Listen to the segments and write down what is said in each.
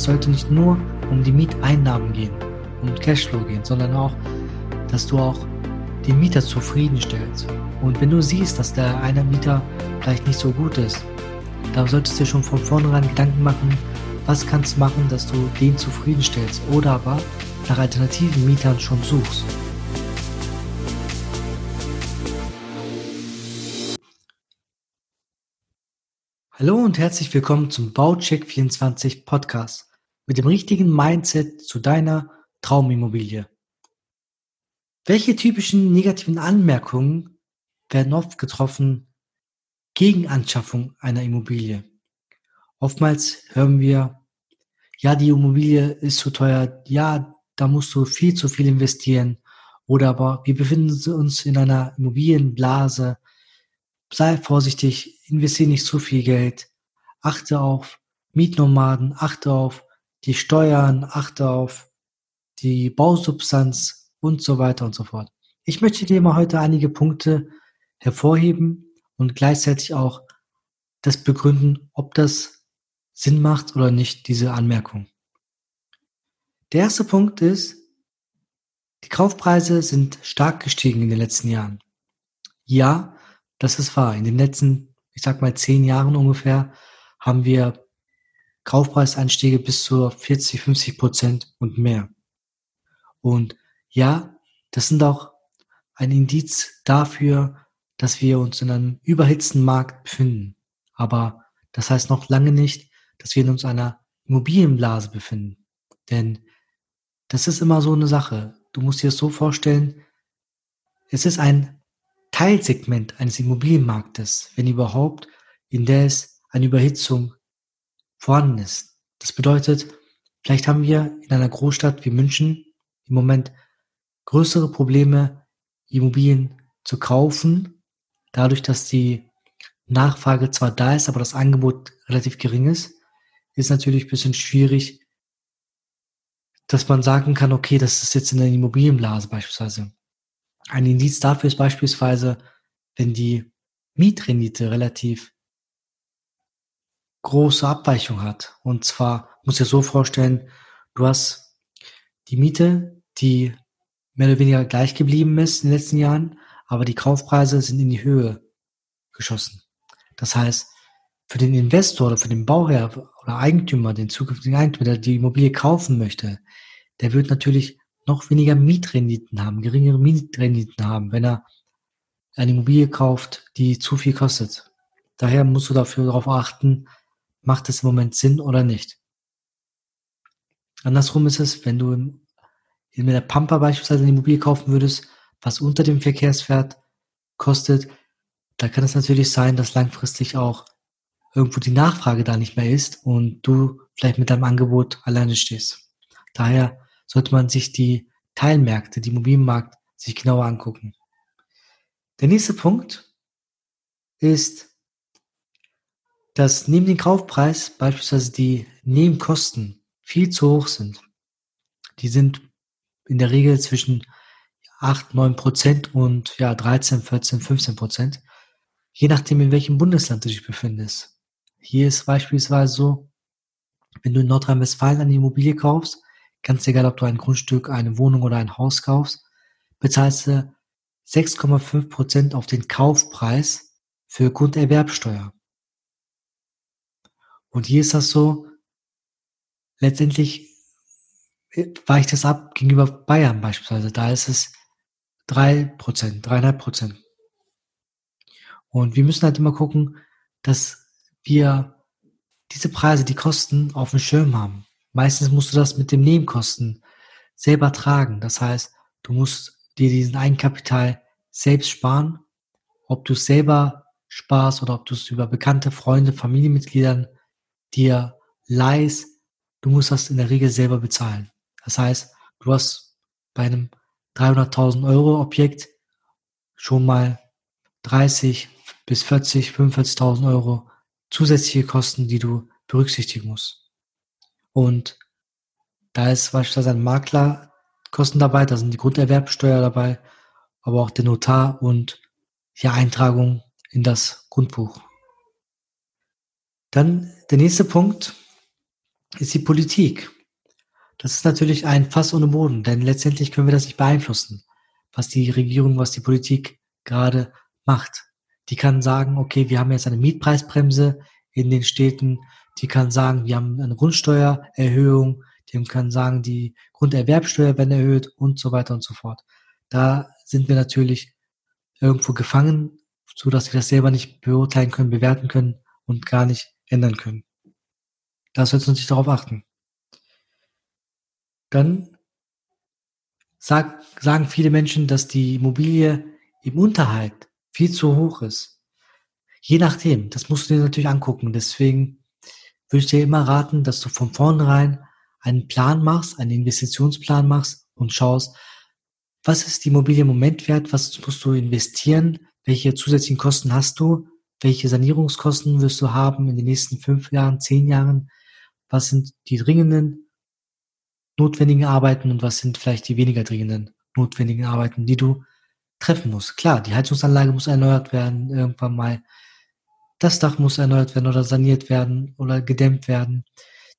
es sollte nicht nur um die Mieteinnahmen gehen, um Cashflow gehen, sondern auch, dass du auch den Mieter zufriedenstellst. Und wenn du siehst, dass der eine Mieter vielleicht nicht so gut ist, dann solltest du dir schon von vornherein Gedanken machen, was kannst du machen, dass du den zufriedenstellst oder aber nach alternativen Mietern schon suchst. Hallo und herzlich willkommen zum Baucheck24 Podcast mit dem richtigen Mindset zu deiner Traumimmobilie. Welche typischen negativen Anmerkungen werden oft getroffen gegen Anschaffung einer Immobilie? Oftmals hören wir, ja, die Immobilie ist zu teuer, ja, da musst du viel zu viel investieren oder aber wir befinden uns in einer Immobilienblase, sei vorsichtig, investiere nicht zu viel Geld, achte auf Mietnomaden, achte auf die Steuern, achte auf die Bausubstanz und so weiter und so fort. Ich möchte dir mal heute einige Punkte hervorheben und gleichzeitig auch das begründen, ob das Sinn macht oder nicht, diese Anmerkung. Der erste Punkt ist, die Kaufpreise sind stark gestiegen in den letzten Jahren. Ja, das ist wahr. In den letzten, ich sag mal, zehn Jahren ungefähr haben wir Kaufpreisanstiege bis zu 40, 50 Prozent und mehr. Und ja, das sind auch ein Indiz dafür, dass wir uns in einem überhitzten Markt befinden. Aber das heißt noch lange nicht, dass wir in uns einer Immobilienblase befinden. Denn das ist immer so eine Sache. Du musst dir das so vorstellen, es ist ein Teilsegment eines Immobilienmarktes, wenn überhaupt, in der es eine Überhitzung vorhanden ist. Das bedeutet, vielleicht haben wir in einer Großstadt wie München im Moment größere Probleme, Immobilien zu kaufen, dadurch, dass die Nachfrage zwar da ist, aber das Angebot relativ gering ist, ist natürlich ein bisschen schwierig, dass man sagen kann, okay, das ist jetzt in der Immobilienblase beispielsweise. Ein Indiz dafür ist beispielsweise, wenn die Mietrendite relativ große Abweichung hat. Und zwar muss ich so vorstellen, du hast die Miete, die mehr oder weniger gleich geblieben ist in den letzten Jahren, aber die Kaufpreise sind in die Höhe geschossen. Das heißt, für den Investor oder für den Bauherr oder Eigentümer, den zukünftigen Eigentümer, der die Immobilie kaufen möchte, der wird natürlich noch weniger Mietrenditen haben, geringere Mietrenditen haben, wenn er eine Immobilie kauft, die zu viel kostet. Daher musst du dafür darauf achten, macht es im Moment Sinn oder nicht. Andersrum ist es, wenn du in der Pampa beispielsweise eine Immobilie kaufen würdest, was unter dem Verkehrswert kostet, da kann es natürlich sein, dass langfristig auch irgendwo die Nachfrage da nicht mehr ist und du vielleicht mit deinem Angebot alleine stehst. Daher sollte man sich die Teilmärkte, die Immobilienmarkt, sich genauer angucken. Der nächste Punkt ist, dass neben dem Kaufpreis beispielsweise die Nebenkosten viel zu hoch sind. Die sind in der Regel zwischen 8, 9 Prozent und ja, 13, 14, 15 Prozent. Je nachdem, in welchem Bundesland du dich befindest. Hier ist beispielsweise so, wenn du in Nordrhein-Westfalen eine Immobilie kaufst, ganz egal, ob du ein Grundstück, eine Wohnung oder ein Haus kaufst, bezahlst du 6,5 Prozent auf den Kaufpreis für Grunderwerbsteuer. Und hier ist das so, letztendlich weicht es ab gegenüber Bayern beispielsweise. Da ist es drei Prozent, dreieinhalb Prozent. Und wir müssen halt immer gucken, dass wir diese Preise, die Kosten auf dem Schirm haben. Meistens musst du das mit den Nebenkosten selber tragen. Das heißt, du musst dir diesen Eigenkapital selbst sparen. Ob du es selber sparst oder ob du es über bekannte Freunde, Familienmitgliedern dir leihst, du musst das in der Regel selber bezahlen. Das heißt, du hast bei einem 300.000 Euro Objekt schon mal 30 bis 40, 45.000 Euro zusätzliche Kosten, die du berücksichtigen musst. Und da ist beispielsweise ein Maklerkosten dabei, da sind die Grunderwerbsteuer dabei, aber auch der Notar und die Eintragung in das Grundbuch. Dann der nächste Punkt ist die Politik. Das ist natürlich ein Fass ohne Boden, denn letztendlich können wir das nicht beeinflussen, was die Regierung, was die Politik gerade macht. Die kann sagen, okay, wir haben jetzt eine Mietpreisbremse in den Städten. Die kann sagen, wir haben eine Grundsteuererhöhung. Die kann sagen, die Grunderwerbsteuer werden erhöht und so weiter und so fort. Da sind wir natürlich irgendwo gefangen, so dass wir das selber nicht beurteilen können, bewerten können und gar nicht ändern können. Da sollten wir natürlich darauf achten. Dann sag, sagen viele Menschen, dass die Immobilie im Unterhalt viel zu hoch ist. Je nachdem, das musst du dir natürlich angucken. Deswegen würde ich dir immer raten, dass du von vornherein einen Plan machst, einen Investitionsplan machst und schaust, was ist die Immobilie im Moment wert, was musst du investieren, welche zusätzlichen Kosten hast du, welche Sanierungskosten wirst du haben in den nächsten fünf Jahren, zehn Jahren, was sind die dringenden notwendigen Arbeiten und was sind vielleicht die weniger dringenden notwendigen Arbeiten, die du treffen musst. Klar, die Heizungsanlage muss erneuert werden, irgendwann mal. Das Dach muss erneuert werden oder saniert werden oder gedämmt werden.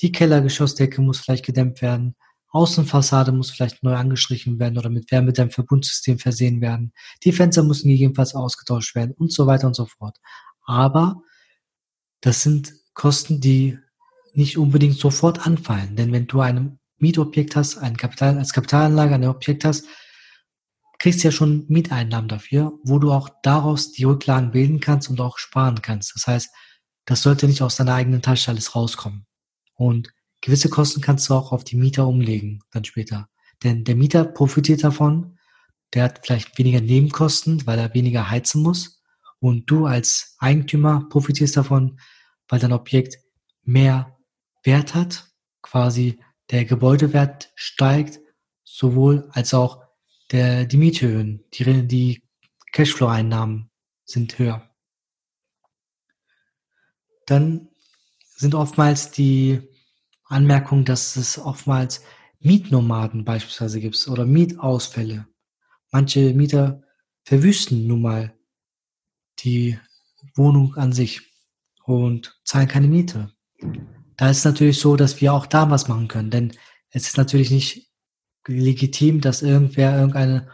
Die Kellergeschossdecke muss vielleicht gedämmt werden. Außenfassade muss vielleicht neu angestrichen werden oder mit Wärmedämmverbundsystem versehen werden. Die Fenster müssen gegebenenfalls ausgetauscht werden und so weiter und so fort. Aber das sind Kosten, die nicht unbedingt sofort anfallen. Denn wenn du ein Mietobjekt hast, ein Kapital, als Kapitalanlage ein Objekt hast, kriegst du ja schon Mieteinnahmen dafür, wo du auch daraus die Rücklagen bilden kannst und auch sparen kannst. Das heißt, das sollte nicht aus deiner eigenen Tasche alles rauskommen. Und gewisse Kosten kannst du auch auf die Mieter umlegen, dann später. Denn der Mieter profitiert davon, der hat vielleicht weniger Nebenkosten, weil er weniger heizen muss. Und du als Eigentümer profitierst davon, weil dein Objekt mehr Wert hat, quasi der Gebäudewert steigt, sowohl als auch der, die Miethöhen, die, die Cashflow-Einnahmen sind höher. Dann sind oftmals die Anmerkungen, dass es oftmals Mietnomaden beispielsweise gibt oder Mietausfälle. Manche Mieter verwüsten nun mal die Wohnung an sich und zahlen keine Miete. Da ist natürlich so, dass wir auch da was machen können, denn es ist natürlich nicht legitim, dass irgendwer irgendeine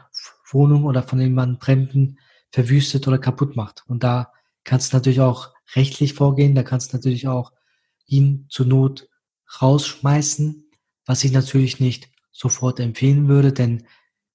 Wohnung oder von jemandem Fremden verwüstet oder kaputt macht. Und da kannst du natürlich auch rechtlich vorgehen, da kannst du natürlich auch ihn zur Not rausschmeißen, was ich natürlich nicht sofort empfehlen würde, denn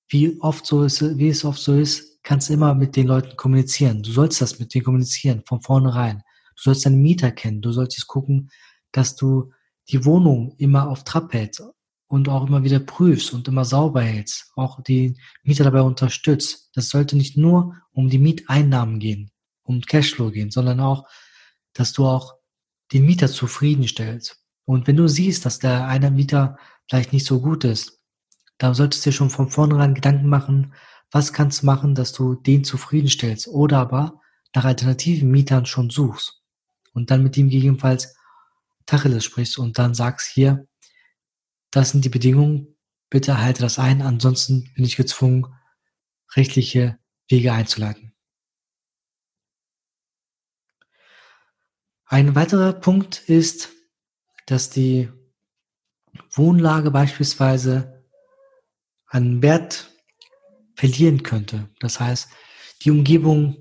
wie oft so ist, wie es oft so ist, kannst immer mit den Leuten kommunizieren. Du sollst das mit denen kommunizieren, von vornherein. Du sollst deinen Mieter kennen. Du solltest gucken, dass du die Wohnung immer auf Trab hältst und auch immer wieder prüfst und immer sauber hältst, auch die Mieter dabei unterstützt. Das sollte nicht nur um die Mieteinnahmen gehen, um Cashflow gehen, sondern auch, dass du auch den Mieter zufriedenstellst. Und wenn du siehst, dass der eine Mieter vielleicht nicht so gut ist, dann solltest du dir schon von vornherein Gedanken machen, was kannst du machen, dass du den zufriedenstellst oder aber nach alternativen Mietern schon suchst und dann mit ihm gegebenenfalls Tacheles sprichst und dann sagst hier, das sind die Bedingungen, bitte halte das ein, ansonsten bin ich gezwungen, rechtliche Wege einzuleiten. Ein weiterer Punkt ist, dass die Wohnlage beispielsweise an Wert verlieren könnte. Das heißt, die Umgebung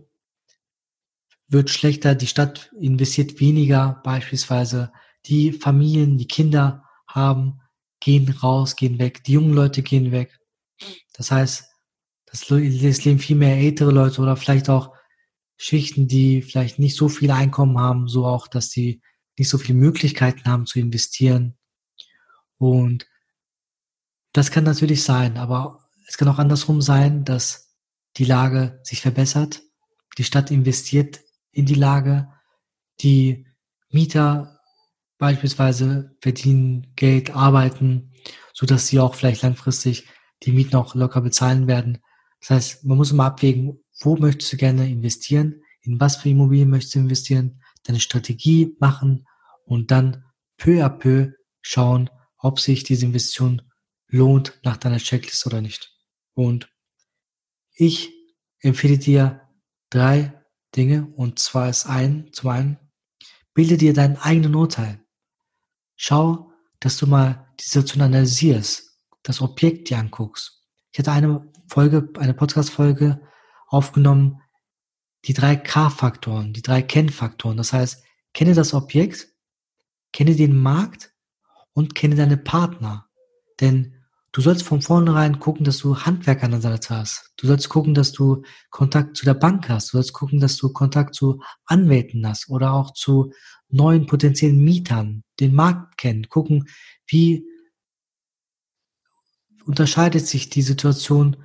wird schlechter, die Stadt investiert weniger beispielsweise, die Familien, die Kinder haben, gehen raus, gehen weg, die jungen Leute gehen weg. Das heißt, das leben viel mehr ältere Leute oder vielleicht auch Schichten, die vielleicht nicht so viel Einkommen haben, so auch, dass sie nicht so viele Möglichkeiten haben zu investieren. Und das kann natürlich sein, aber es kann auch andersrum sein, dass die Lage sich verbessert, die Stadt investiert in die Lage, die Mieter beispielsweise verdienen Geld, arbeiten, so dass sie auch vielleicht langfristig die Mieten auch locker bezahlen werden. Das heißt, man muss immer abwägen, wo möchtest du gerne investieren, in was für Immobilien möchtest du investieren, deine Strategie machen und dann peu à peu schauen, ob sich diese Investition lohnt nach deiner Checklist oder nicht. Und ich empfehle dir drei Dinge und zwar ist ein, zum einen, bilde dir deinen eigenen Urteil. Schau, dass du mal die Situation analysierst, das Objekt dir anguckst. Ich hatte eine Folge, eine Podcast-Folge aufgenommen, die drei K-Faktoren, die drei Kennfaktoren. Das heißt, kenne das Objekt, kenne den Markt und kenne deine Partner. Denn du sollst von vornherein gucken, dass du Handwerk an der Seite hast. Du sollst gucken, dass du Kontakt zu der Bank hast. Du sollst gucken, dass du Kontakt zu Anwälten hast oder auch zu neuen potenziellen Mietern, den Markt kennen, gucken, wie unterscheidet sich die Situation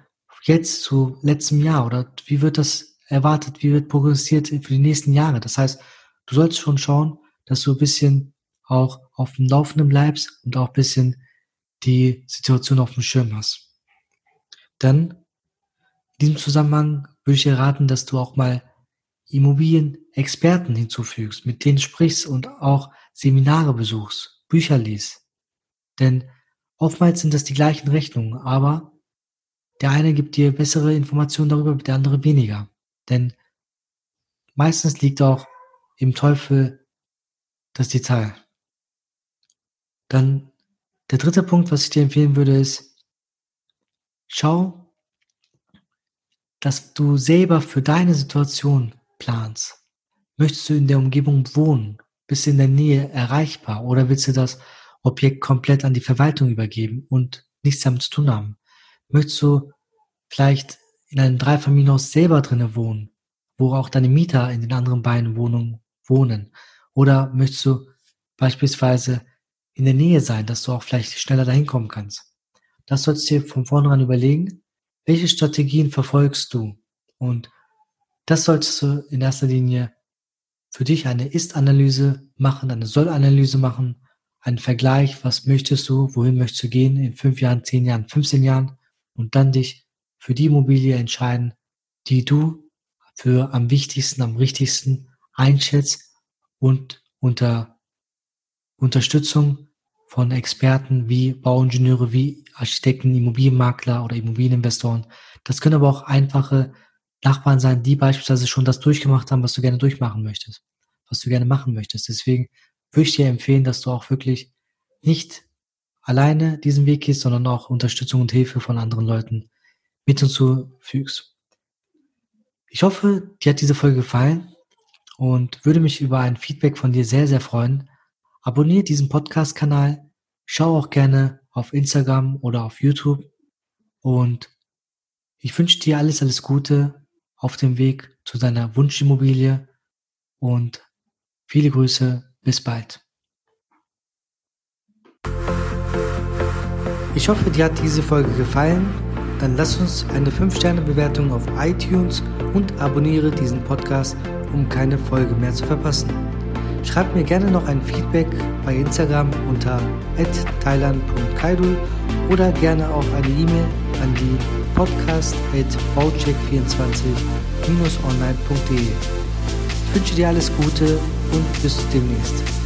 jetzt zu letztem Jahr oder wie wird das erwartet, wie wird progressiert für die nächsten Jahre. Das heißt, du sollst schon schauen, dass du ein bisschen auch auf dem Laufenden bleibst und auch ein bisschen die Situation auf dem Schirm hast. Dann in diesem Zusammenhang würde ich dir raten, dass du auch mal Immobilienexperten hinzufügst, mit denen sprichst und auch Seminare besuchst, Bücher liest. Denn oftmals sind das die gleichen Rechnungen, aber der eine gibt dir bessere Informationen darüber, der andere weniger. Denn meistens liegt auch im Teufel das Detail. Dann der dritte Punkt, was ich dir empfehlen würde, ist, schau, dass du selber für deine Situation planst. Möchtest du in der Umgebung wohnen? Bist du in der Nähe erreichbar? Oder willst du das Objekt komplett an die Verwaltung übergeben und nichts damit zu tun haben? Möchtest du vielleicht in einem Dreifamilienhaus selber drinnen wohnen, wo auch deine Mieter in den anderen beiden Wohnungen wohnen? Oder möchtest du beispielsweise in der Nähe sein, dass du auch vielleicht schneller dahin kommen kannst. Das solltest du dir von vornherein überlegen, welche Strategien verfolgst du? Und das solltest du in erster Linie für dich eine Ist-Analyse machen, eine Soll-Analyse machen, einen Vergleich, was möchtest du, wohin möchtest du gehen in fünf Jahren, zehn Jahren, 15 Jahren und dann dich für die Immobilie entscheiden, die du für am wichtigsten, am richtigsten einschätzt und unter Unterstützung von Experten wie Bauingenieure, wie Architekten, Immobilienmakler oder Immobilieninvestoren. Das können aber auch einfache Nachbarn sein, die beispielsweise schon das durchgemacht haben, was du gerne durchmachen möchtest, was du gerne machen möchtest. Deswegen würde ich dir empfehlen, dass du auch wirklich nicht alleine diesen Weg gehst, sondern auch Unterstützung und Hilfe von anderen Leuten mit hinzufügst. Ich hoffe, dir hat diese Folge gefallen und würde mich über ein Feedback von dir sehr, sehr freuen. Abonniere diesen Podcast-Kanal, schau auch gerne auf Instagram oder auf YouTube und ich wünsche dir alles, alles Gute auf dem Weg zu deiner Wunschimmobilie und viele Grüße, bis bald. Ich hoffe, dir hat diese Folge gefallen. Dann lass uns eine 5-Sterne-Bewertung auf iTunes und abonniere diesen Podcast, um keine Folge mehr zu verpassen. Schreibt mir gerne noch ein Feedback bei Instagram unter thailand.kaidul oder gerne auch eine E-Mail an die podcast.baucheck24-online.de. Ich wünsche dir alles Gute und bis demnächst.